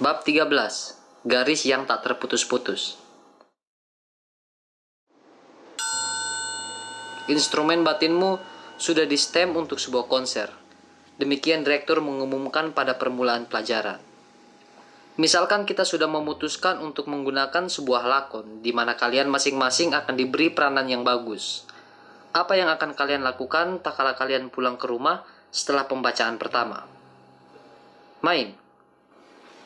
Bab 13. Garis yang tak terputus-putus. Instrumen batinmu sudah di stem untuk sebuah konser. Demikian direktur mengumumkan pada permulaan pelajaran. Misalkan kita sudah memutuskan untuk menggunakan sebuah lakon di mana kalian masing-masing akan diberi peranan yang bagus. Apa yang akan kalian lakukan tak kala kalian pulang ke rumah setelah pembacaan pertama? Main.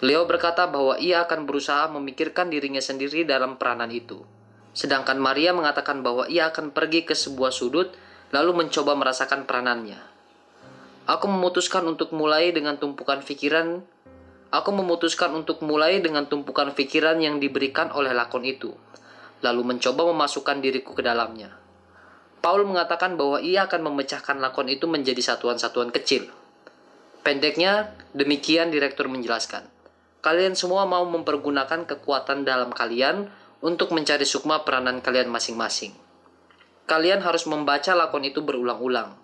Leo berkata bahwa ia akan berusaha memikirkan dirinya sendiri dalam peranan itu. Sedangkan Maria mengatakan bahwa ia akan pergi ke sebuah sudut lalu mencoba merasakan peranannya. Aku memutuskan untuk mulai dengan tumpukan pikiran. Aku memutuskan untuk mulai dengan tumpukan pikiran yang diberikan oleh lakon itu, lalu mencoba memasukkan diriku ke dalamnya. Paul mengatakan bahwa ia akan memecahkan lakon itu menjadi satuan-satuan kecil. Pendeknya, demikian direktur menjelaskan. Kalian semua mau mempergunakan kekuatan dalam kalian untuk mencari sukma peranan kalian masing-masing. Kalian harus membaca lakon itu berulang-ulang.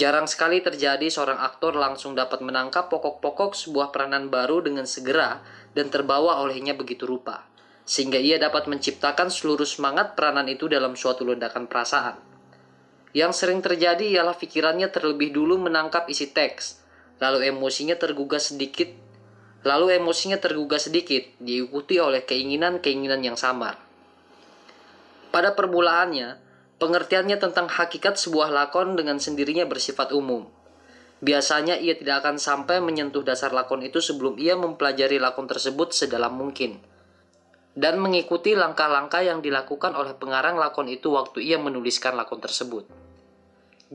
Jarang sekali terjadi seorang aktor langsung dapat menangkap pokok-pokok sebuah peranan baru dengan segera dan terbawa olehnya begitu rupa, sehingga ia dapat menciptakan seluruh semangat peranan itu dalam suatu ledakan perasaan. Yang sering terjadi ialah pikirannya terlebih dulu menangkap isi teks, lalu emosinya tergugah sedikit Lalu emosinya tergugah sedikit, diikuti oleh keinginan-keinginan yang samar. Pada permulaannya, pengertiannya tentang hakikat sebuah lakon dengan sendirinya bersifat umum. Biasanya ia tidak akan sampai menyentuh dasar lakon itu sebelum ia mempelajari lakon tersebut sedalam mungkin. Dan mengikuti langkah-langkah yang dilakukan oleh pengarang lakon itu waktu ia menuliskan lakon tersebut.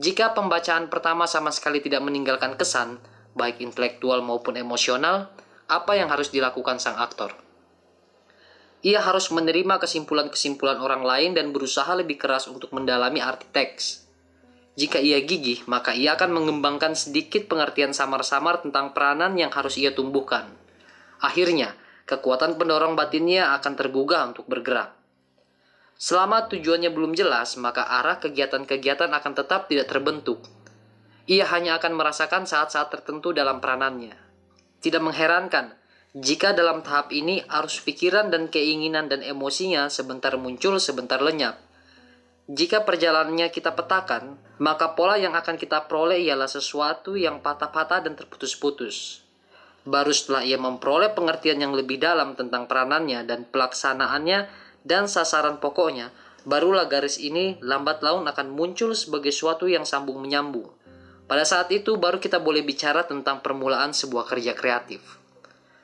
Jika pembacaan pertama sama sekali tidak meninggalkan kesan, baik intelektual maupun emosional, apa yang harus dilakukan sang aktor? Ia harus menerima kesimpulan-kesimpulan orang lain dan berusaha lebih keras untuk mendalami arti teks. Jika ia gigih, maka ia akan mengembangkan sedikit pengertian samar-samar tentang peranan yang harus ia tumbuhkan. Akhirnya, kekuatan pendorong batinnya akan tergugah untuk bergerak. Selama tujuannya belum jelas, maka arah kegiatan-kegiatan akan tetap tidak terbentuk. Ia hanya akan merasakan saat-saat tertentu dalam peranannya. Tidak mengherankan jika dalam tahap ini arus pikiran dan keinginan dan emosinya sebentar muncul, sebentar lenyap. Jika perjalanannya kita petakan, maka pola yang akan kita peroleh ialah sesuatu yang patah-patah dan terputus-putus. Baru setelah ia memperoleh pengertian yang lebih dalam tentang peranannya dan pelaksanaannya dan sasaran pokoknya, barulah garis ini lambat laun akan muncul sebagai suatu yang sambung menyambung pada saat itu baru kita boleh bicara tentang permulaan sebuah kerja kreatif.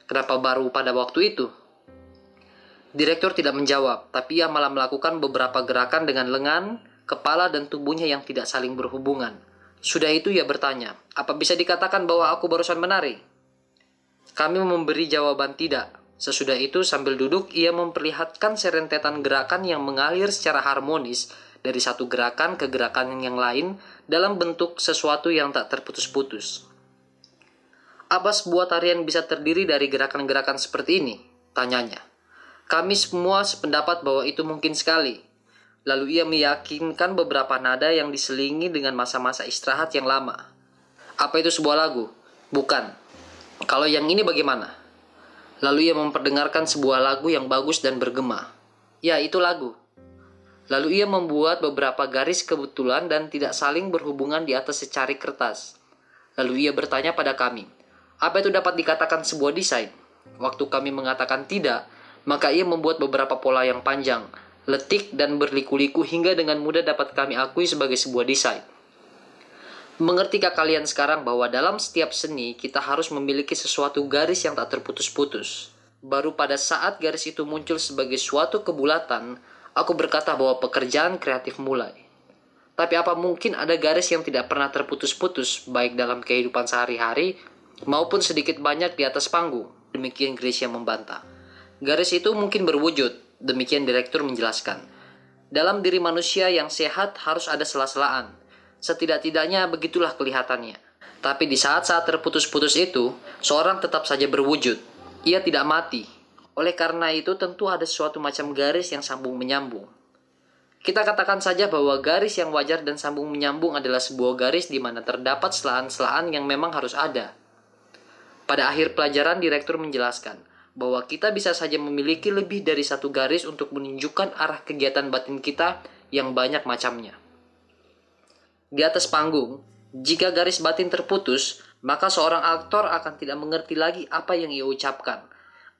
Kenapa baru pada waktu itu? Direktur tidak menjawab, tapi ia malah melakukan beberapa gerakan dengan lengan, kepala, dan tubuhnya yang tidak saling berhubungan. Sudah itu ia bertanya, apa bisa dikatakan bahwa aku barusan menari? Kami memberi jawaban tidak. Sesudah itu sambil duduk ia memperlihatkan serentetan gerakan yang mengalir secara harmonis dari satu gerakan ke gerakan yang lain dalam bentuk sesuatu yang tak terputus-putus. Apa sebuah tarian bisa terdiri dari gerakan-gerakan seperti ini? Tanyanya. Kami semua sependapat bahwa itu mungkin sekali. Lalu ia meyakinkan beberapa nada yang diselingi dengan masa-masa istirahat yang lama. Apa itu sebuah lagu? Bukan. Kalau yang ini bagaimana? Lalu ia memperdengarkan sebuah lagu yang bagus dan bergema. Ya, itu lagu. Lalu ia membuat beberapa garis kebetulan dan tidak saling berhubungan di atas secari kertas. Lalu ia bertanya pada kami, apa itu dapat dikatakan sebuah desain? Waktu kami mengatakan tidak, maka ia membuat beberapa pola yang panjang, letik dan berliku-liku hingga dengan mudah dapat kami akui sebagai sebuah desain. Mengertikah kalian sekarang bahwa dalam setiap seni kita harus memiliki sesuatu garis yang tak terputus-putus? Baru pada saat garis itu muncul sebagai suatu kebulatan, aku berkata bahwa pekerjaan kreatif mulai. Tapi apa mungkin ada garis yang tidak pernah terputus-putus baik dalam kehidupan sehari-hari maupun sedikit banyak di atas panggung? Demikian Gracia membantah. Garis itu mungkin berwujud, demikian direktur menjelaskan. Dalam diri manusia yang sehat harus ada sela-selaan. Setidak-tidaknya begitulah kelihatannya. Tapi di saat-saat terputus-putus itu, seorang tetap saja berwujud. Ia tidak mati, oleh karena itu tentu ada suatu macam garis yang sambung menyambung. Kita katakan saja bahwa garis yang wajar dan sambung menyambung adalah sebuah garis di mana terdapat selaan-selaan yang memang harus ada. Pada akhir pelajaran, direktur menjelaskan, bahwa kita bisa saja memiliki lebih dari satu garis untuk menunjukkan arah kegiatan batin kita yang banyak macamnya. Di atas panggung, jika garis batin terputus, maka seorang aktor akan tidak mengerti lagi apa yang ia ucapkan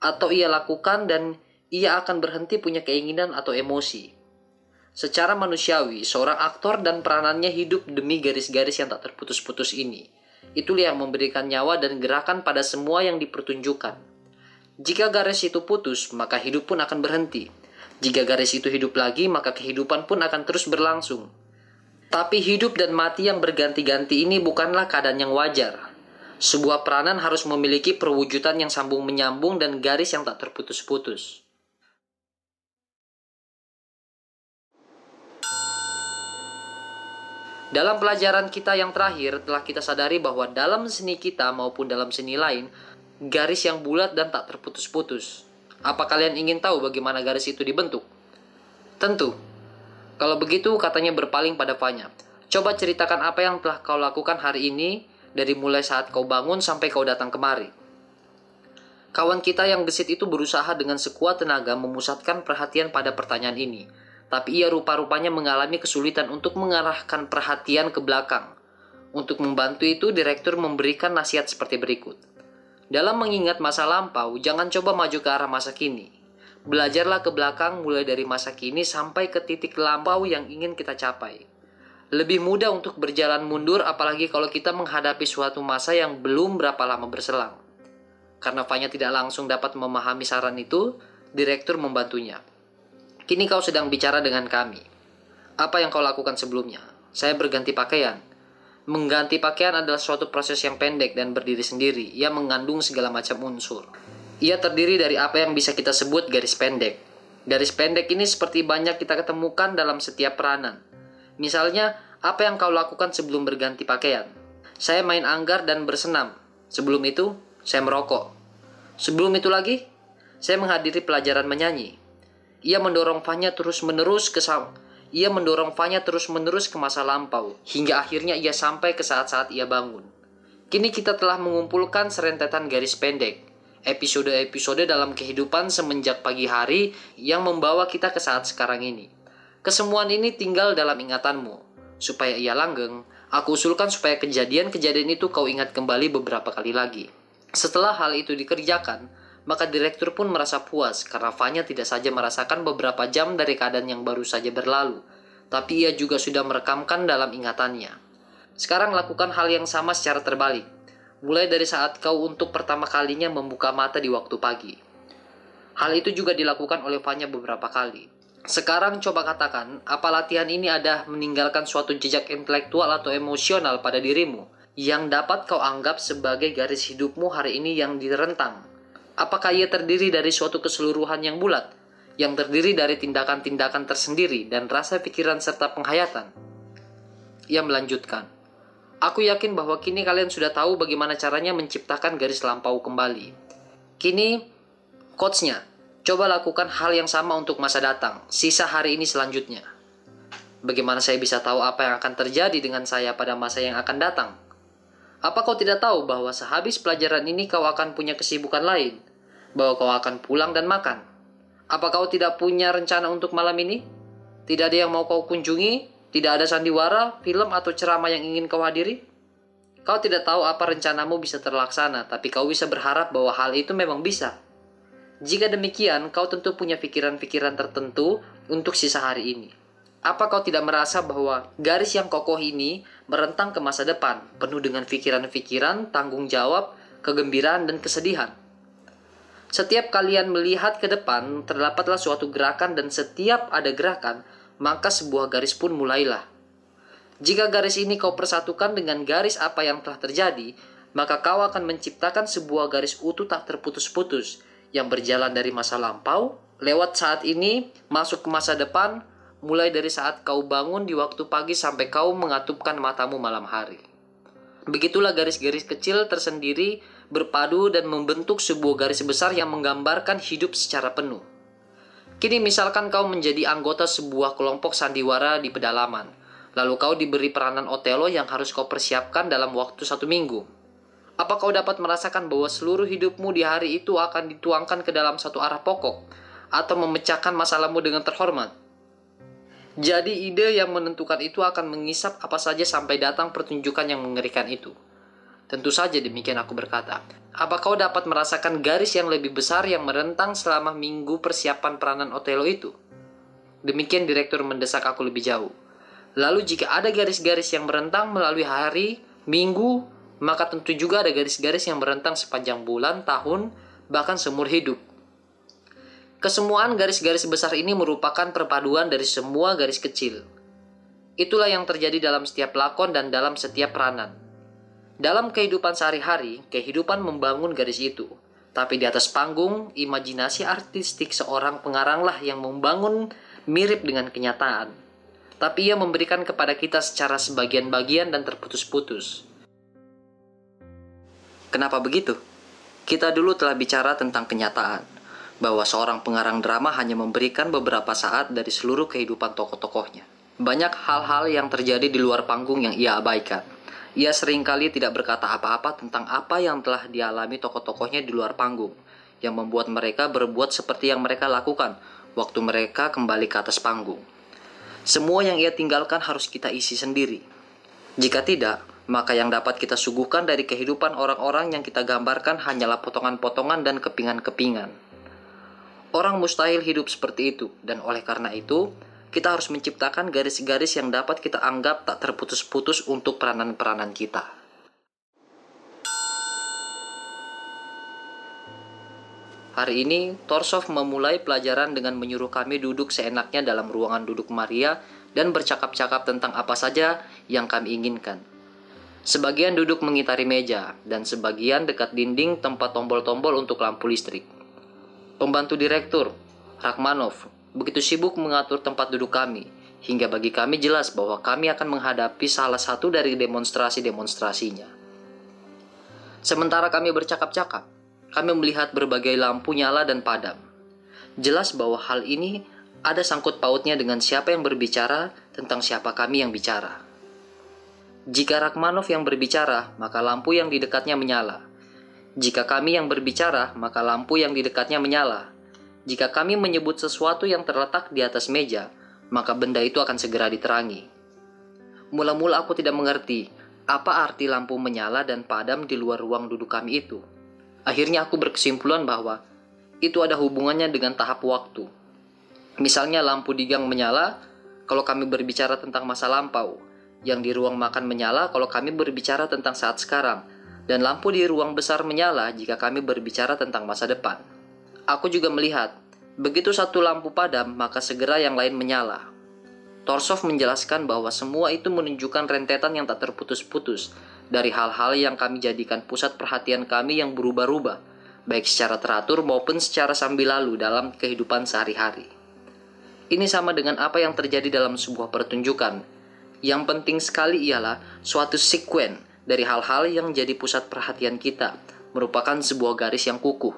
atau ia lakukan dan ia akan berhenti punya keinginan atau emosi. Secara manusiawi, seorang aktor dan peranannya hidup demi garis-garis yang tak terputus-putus ini. Itulah yang memberikan nyawa dan gerakan pada semua yang dipertunjukkan. Jika garis itu putus, maka hidup pun akan berhenti. Jika garis itu hidup lagi, maka kehidupan pun akan terus berlangsung. Tapi hidup dan mati yang berganti-ganti ini bukanlah keadaan yang wajar. Sebuah peranan harus memiliki perwujudan yang sambung menyambung dan garis yang tak terputus-putus. Dalam pelajaran kita yang terakhir, telah kita sadari bahwa dalam seni kita maupun dalam seni lain, garis yang bulat dan tak terputus-putus. Apa kalian ingin tahu bagaimana garis itu dibentuk? Tentu. Kalau begitu, katanya berpaling pada Fanya. Coba ceritakan apa yang telah kau lakukan hari ini dari mulai saat kau bangun sampai kau datang kemari. Kawan kita yang gesit itu berusaha dengan sekuat tenaga memusatkan perhatian pada pertanyaan ini. Tapi ia rupa-rupanya mengalami kesulitan untuk mengarahkan perhatian ke belakang. Untuk membantu itu, direktur memberikan nasihat seperti berikut. Dalam mengingat masa lampau, jangan coba maju ke arah masa kini. Belajarlah ke belakang mulai dari masa kini sampai ke titik lampau yang ingin kita capai. Lebih mudah untuk berjalan mundur apalagi kalau kita menghadapi suatu masa yang belum berapa lama berselang. Karena Fanya tidak langsung dapat memahami saran itu, direktur membantunya. Kini kau sedang bicara dengan kami. Apa yang kau lakukan sebelumnya? Saya berganti pakaian Mengganti pakaian adalah suatu proses yang pendek dan berdiri sendiri. Ia mengandung segala macam unsur. Ia terdiri dari apa yang bisa kita sebut garis pendek. Garis pendek ini seperti banyak kita ketemukan dalam setiap peranan. Misalnya, apa yang kau lakukan sebelum berganti pakaian? Saya main anggar dan bersenam. Sebelum itu, saya merokok. Sebelum itu lagi, saya menghadiri pelajaran menyanyi. Ia mendorong Fanya terus-menerus ke ia mendorong Fanya terus-menerus ke masa lampau, hingga akhirnya ia sampai ke saat-saat ia bangun. Kini kita telah mengumpulkan serentetan garis pendek, episode-episode dalam kehidupan semenjak pagi hari yang membawa kita ke saat sekarang ini. Kesemuan ini tinggal dalam ingatanmu. Supaya ia langgeng, aku usulkan supaya kejadian-kejadian itu kau ingat kembali beberapa kali lagi. Setelah hal itu dikerjakan, maka direktur pun merasa puas karena Fanya tidak saja merasakan beberapa jam dari keadaan yang baru saja berlalu, tapi ia juga sudah merekamkan dalam ingatannya. Sekarang lakukan hal yang sama secara terbalik, mulai dari saat kau untuk pertama kalinya membuka mata di waktu pagi. Hal itu juga dilakukan oleh Fanya beberapa kali. Sekarang coba katakan, apa latihan ini ada meninggalkan suatu jejak intelektual atau emosional pada dirimu yang dapat kau anggap sebagai garis hidupmu hari ini yang direntang Apakah ia terdiri dari suatu keseluruhan yang bulat, yang terdiri dari tindakan-tindakan tersendiri dan rasa pikiran serta penghayatan? Ia melanjutkan, Aku yakin bahwa kini kalian sudah tahu bagaimana caranya menciptakan garis lampau kembali. Kini, coachnya, coba lakukan hal yang sama untuk masa datang, sisa hari ini selanjutnya. Bagaimana saya bisa tahu apa yang akan terjadi dengan saya pada masa yang akan datang? Apa kau tidak tahu bahwa sehabis pelajaran ini kau akan punya kesibukan lain? Bahwa kau akan pulang dan makan? Apa kau tidak punya rencana untuk malam ini? Tidak ada yang mau kau kunjungi? Tidak ada sandiwara, film, atau ceramah yang ingin kau hadiri? Kau tidak tahu apa rencanamu bisa terlaksana, tapi kau bisa berharap bahwa hal itu memang bisa. Jika demikian, kau tentu punya pikiran-pikiran tertentu untuk sisa hari ini. Apa kau tidak merasa bahwa garis yang kokoh ini merentang ke masa depan, penuh dengan pikiran-pikiran, tanggung jawab, kegembiraan, dan kesedihan? Setiap kalian melihat ke depan, terdapatlah suatu gerakan dan setiap ada gerakan, maka sebuah garis pun mulailah. Jika garis ini kau persatukan dengan garis apa yang telah terjadi, maka kau akan menciptakan sebuah garis utuh tak terputus-putus yang berjalan dari masa lampau, lewat saat ini, masuk ke masa depan, mulai dari saat kau bangun di waktu pagi sampai kau mengatupkan matamu malam hari. Begitulah garis-garis kecil tersendiri berpadu dan membentuk sebuah garis besar yang menggambarkan hidup secara penuh. Kini misalkan kau menjadi anggota sebuah kelompok sandiwara di pedalaman, lalu kau diberi peranan Otelo yang harus kau persiapkan dalam waktu satu minggu. Apa kau dapat merasakan bahwa seluruh hidupmu di hari itu akan dituangkan ke dalam satu arah pokok atau memecahkan masalahmu dengan terhormat? Jadi ide yang menentukan itu akan mengisap apa saja sampai datang pertunjukan yang mengerikan itu. Tentu saja demikian aku berkata. Apa kau dapat merasakan garis yang lebih besar yang merentang selama minggu persiapan peranan Otelo itu? Demikian direktur mendesak aku lebih jauh. Lalu jika ada garis-garis yang merentang melalui hari, minggu, maka tentu juga ada garis-garis yang merentang sepanjang bulan, tahun, bahkan seumur hidup. Kesemuaan garis-garis besar ini merupakan perpaduan dari semua garis kecil. Itulah yang terjadi dalam setiap lakon dan dalam setiap peranan. Dalam kehidupan sehari-hari, kehidupan membangun garis itu. Tapi di atas panggung, imajinasi artistik seorang pengaranglah yang membangun mirip dengan kenyataan. Tapi ia memberikan kepada kita secara sebagian-bagian dan terputus-putus. Kenapa begitu? Kita dulu telah bicara tentang kenyataan, bahwa seorang pengarang drama hanya memberikan beberapa saat dari seluruh kehidupan tokoh-tokohnya. Banyak hal-hal yang terjadi di luar panggung yang ia abaikan ia sering kali tidak berkata apa-apa tentang apa yang telah dialami tokoh-tokohnya di luar panggung, yang membuat mereka berbuat seperti yang mereka lakukan waktu mereka kembali ke atas panggung. Semua yang ia tinggalkan harus kita isi sendiri. Jika tidak, maka yang dapat kita suguhkan dari kehidupan orang-orang yang kita gambarkan hanyalah potongan-potongan dan kepingan-kepingan. Orang mustahil hidup seperti itu, dan oleh karena itu, kita harus menciptakan garis-garis yang dapat kita anggap tak terputus-putus untuk peranan-peranan kita. Hari ini, Torsov memulai pelajaran dengan menyuruh kami duduk seenaknya dalam ruangan duduk Maria dan bercakap-cakap tentang apa saja yang kami inginkan. Sebagian duduk mengitari meja, dan sebagian dekat dinding tempat tombol-tombol untuk lampu listrik. Pembantu direktur, Rakmanov, begitu sibuk mengatur tempat duduk kami, hingga bagi kami jelas bahwa kami akan menghadapi salah satu dari demonstrasi-demonstrasinya. Sementara kami bercakap-cakap, kami melihat berbagai lampu nyala dan padam. Jelas bahwa hal ini ada sangkut pautnya dengan siapa yang berbicara tentang siapa kami yang bicara. Jika Rakmanov yang berbicara, maka lampu yang di dekatnya menyala. Jika kami yang berbicara, maka lampu yang di dekatnya menyala. Jika kami menyebut sesuatu yang terletak di atas meja, maka benda itu akan segera diterangi. Mula-mula aku tidak mengerti apa arti lampu menyala dan padam di luar ruang duduk kami itu. Akhirnya aku berkesimpulan bahwa itu ada hubungannya dengan tahap waktu. Misalnya lampu di gang menyala kalau kami berbicara tentang masa lampau, yang di ruang makan menyala kalau kami berbicara tentang saat sekarang, dan lampu di ruang besar menyala jika kami berbicara tentang masa depan. Aku juga melihat, begitu satu lampu padam, maka segera yang lain menyala. Torsov menjelaskan bahwa semua itu menunjukkan rentetan yang tak terputus-putus dari hal-hal yang kami jadikan pusat perhatian kami yang berubah-ubah, baik secara teratur maupun secara sambil lalu dalam kehidupan sehari-hari. Ini sama dengan apa yang terjadi dalam sebuah pertunjukan. Yang penting sekali ialah suatu sekuen dari hal-hal yang jadi pusat perhatian kita, merupakan sebuah garis yang kukuh.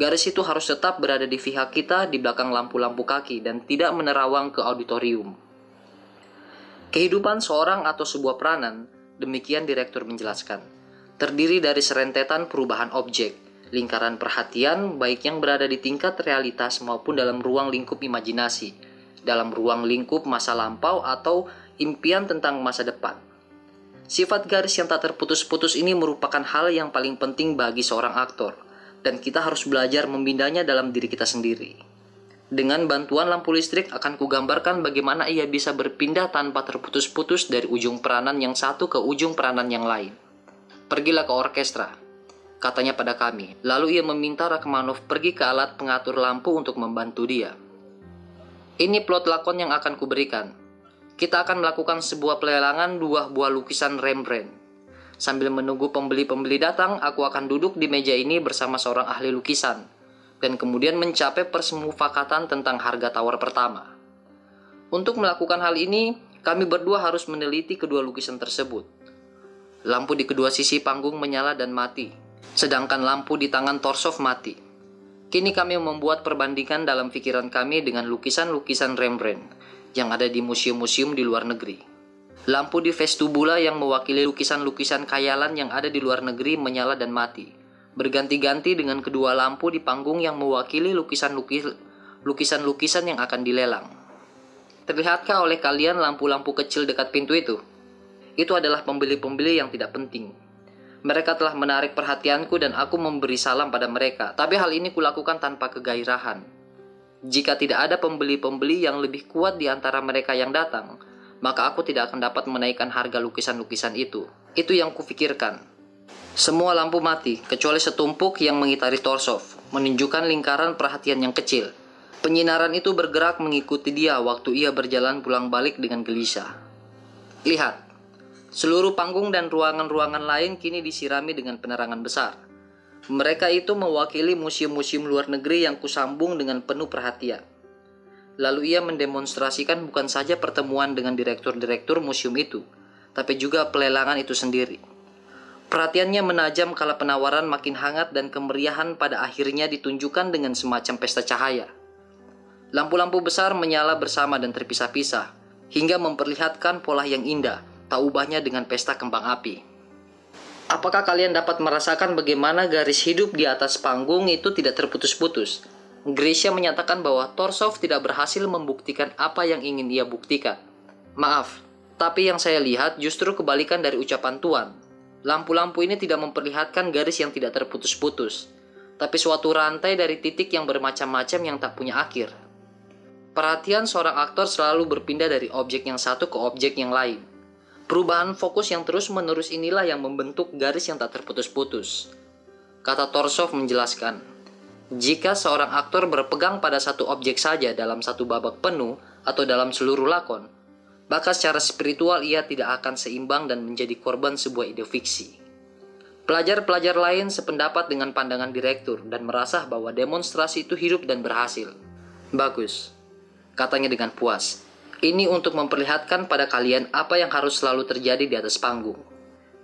Garis itu harus tetap berada di pihak kita di belakang lampu-lampu kaki dan tidak menerawang ke auditorium. Kehidupan seorang atau sebuah peranan, demikian direktur menjelaskan, terdiri dari serentetan perubahan objek, lingkaran perhatian baik yang berada di tingkat realitas maupun dalam ruang lingkup imajinasi, dalam ruang lingkup masa lampau atau impian tentang masa depan. Sifat garis yang tak terputus-putus ini merupakan hal yang paling penting bagi seorang aktor – dan kita harus belajar membindanya dalam diri kita sendiri. Dengan bantuan lampu listrik akan kugambarkan bagaimana ia bisa berpindah tanpa terputus-putus dari ujung peranan yang satu ke ujung peranan yang lain. Pergilah ke orkestra, katanya pada kami. Lalu ia meminta Rakmanov pergi ke alat pengatur lampu untuk membantu dia. Ini plot lakon yang akan kuberikan. Kita akan melakukan sebuah pelelangan dua buah lukisan Rembrandt. Sambil menunggu pembeli-pembeli datang, aku akan duduk di meja ini bersama seorang ahli lukisan, dan kemudian mencapai persemufakatan tentang harga tawar pertama. Untuk melakukan hal ini, kami berdua harus meneliti kedua lukisan tersebut. Lampu di kedua sisi panggung menyala dan mati, sedangkan lampu di tangan Torsov mati. Kini kami membuat perbandingan dalam pikiran kami dengan lukisan-lukisan Rembrandt yang ada di museum-museum di luar negeri. Lampu di vestibula yang mewakili lukisan-lukisan khayalan yang ada di luar negeri menyala dan mati. Berganti-ganti dengan kedua lampu di panggung yang mewakili lukisan-lukisan yang akan dilelang. Terlihatkah oleh kalian lampu-lampu kecil dekat pintu itu? Itu adalah pembeli-pembeli yang tidak penting. Mereka telah menarik perhatianku dan aku memberi salam pada mereka, tapi hal ini kulakukan tanpa kegairahan. Jika tidak ada pembeli-pembeli yang lebih kuat di antara mereka yang datang, maka aku tidak akan dapat menaikkan harga lukisan-lukisan itu. Itu yang kufikirkan. Semua lampu mati, kecuali setumpuk yang mengitari Torsov, menunjukkan lingkaran perhatian yang kecil. Penyinaran itu bergerak mengikuti dia waktu ia berjalan pulang balik dengan gelisah. Lihat, seluruh panggung dan ruangan-ruangan lain kini disirami dengan penerangan besar. Mereka itu mewakili museum-museum luar negeri yang kusambung dengan penuh perhatian. Lalu ia mendemonstrasikan bukan saja pertemuan dengan direktur-direktur museum itu, tapi juga pelelangan itu sendiri. Perhatiannya menajam kala penawaran makin hangat dan kemeriahan pada akhirnya ditunjukkan dengan semacam pesta cahaya. Lampu-lampu besar menyala bersama dan terpisah-pisah, hingga memperlihatkan pola yang indah, tak ubahnya dengan pesta kembang api. Apakah kalian dapat merasakan bagaimana garis hidup di atas panggung itu tidak terputus-putus? Grisha menyatakan bahwa Torsov tidak berhasil membuktikan apa yang ingin ia buktikan. Maaf, tapi yang saya lihat justru kebalikan dari ucapan Tuan. Lampu-lampu ini tidak memperlihatkan garis yang tidak terputus-putus, tapi suatu rantai dari titik yang bermacam-macam yang tak punya akhir. Perhatian seorang aktor selalu berpindah dari objek yang satu ke objek yang lain. Perubahan fokus yang terus-menerus inilah yang membentuk garis yang tak terputus-putus. Kata Torsov menjelaskan, jika seorang aktor berpegang pada satu objek saja dalam satu babak penuh atau dalam seluruh lakon, maka secara spiritual ia tidak akan seimbang dan menjadi korban sebuah ide fiksi. Pelajar-pelajar lain sependapat dengan pandangan direktur dan merasa bahwa demonstrasi itu hidup dan berhasil. Bagus, katanya dengan puas. Ini untuk memperlihatkan pada kalian apa yang harus selalu terjadi di atas panggung.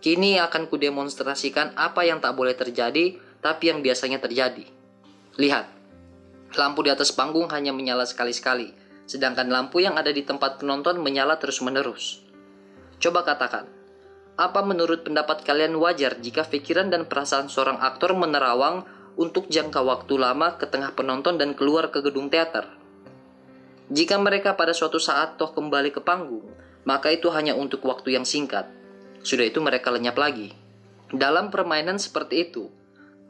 Kini akan kudemonstrasikan apa yang tak boleh terjadi, tapi yang biasanya terjadi. Lihat, lampu di atas panggung hanya menyala sekali-sekali, sedangkan lampu yang ada di tempat penonton menyala terus-menerus. Coba katakan, apa menurut pendapat kalian wajar jika pikiran dan perasaan seorang aktor menerawang untuk jangka waktu lama ke tengah penonton dan keluar ke gedung teater? Jika mereka pada suatu saat toh kembali ke panggung, maka itu hanya untuk waktu yang singkat. Sudah itu mereka lenyap lagi. Dalam permainan seperti itu,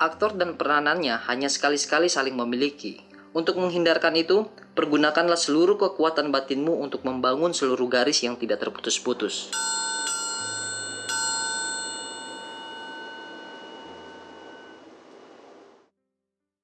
aktor dan peranannya hanya sekali-sekali saling memiliki. Untuk menghindarkan itu, pergunakanlah seluruh kekuatan batinmu untuk membangun seluruh garis yang tidak terputus-putus.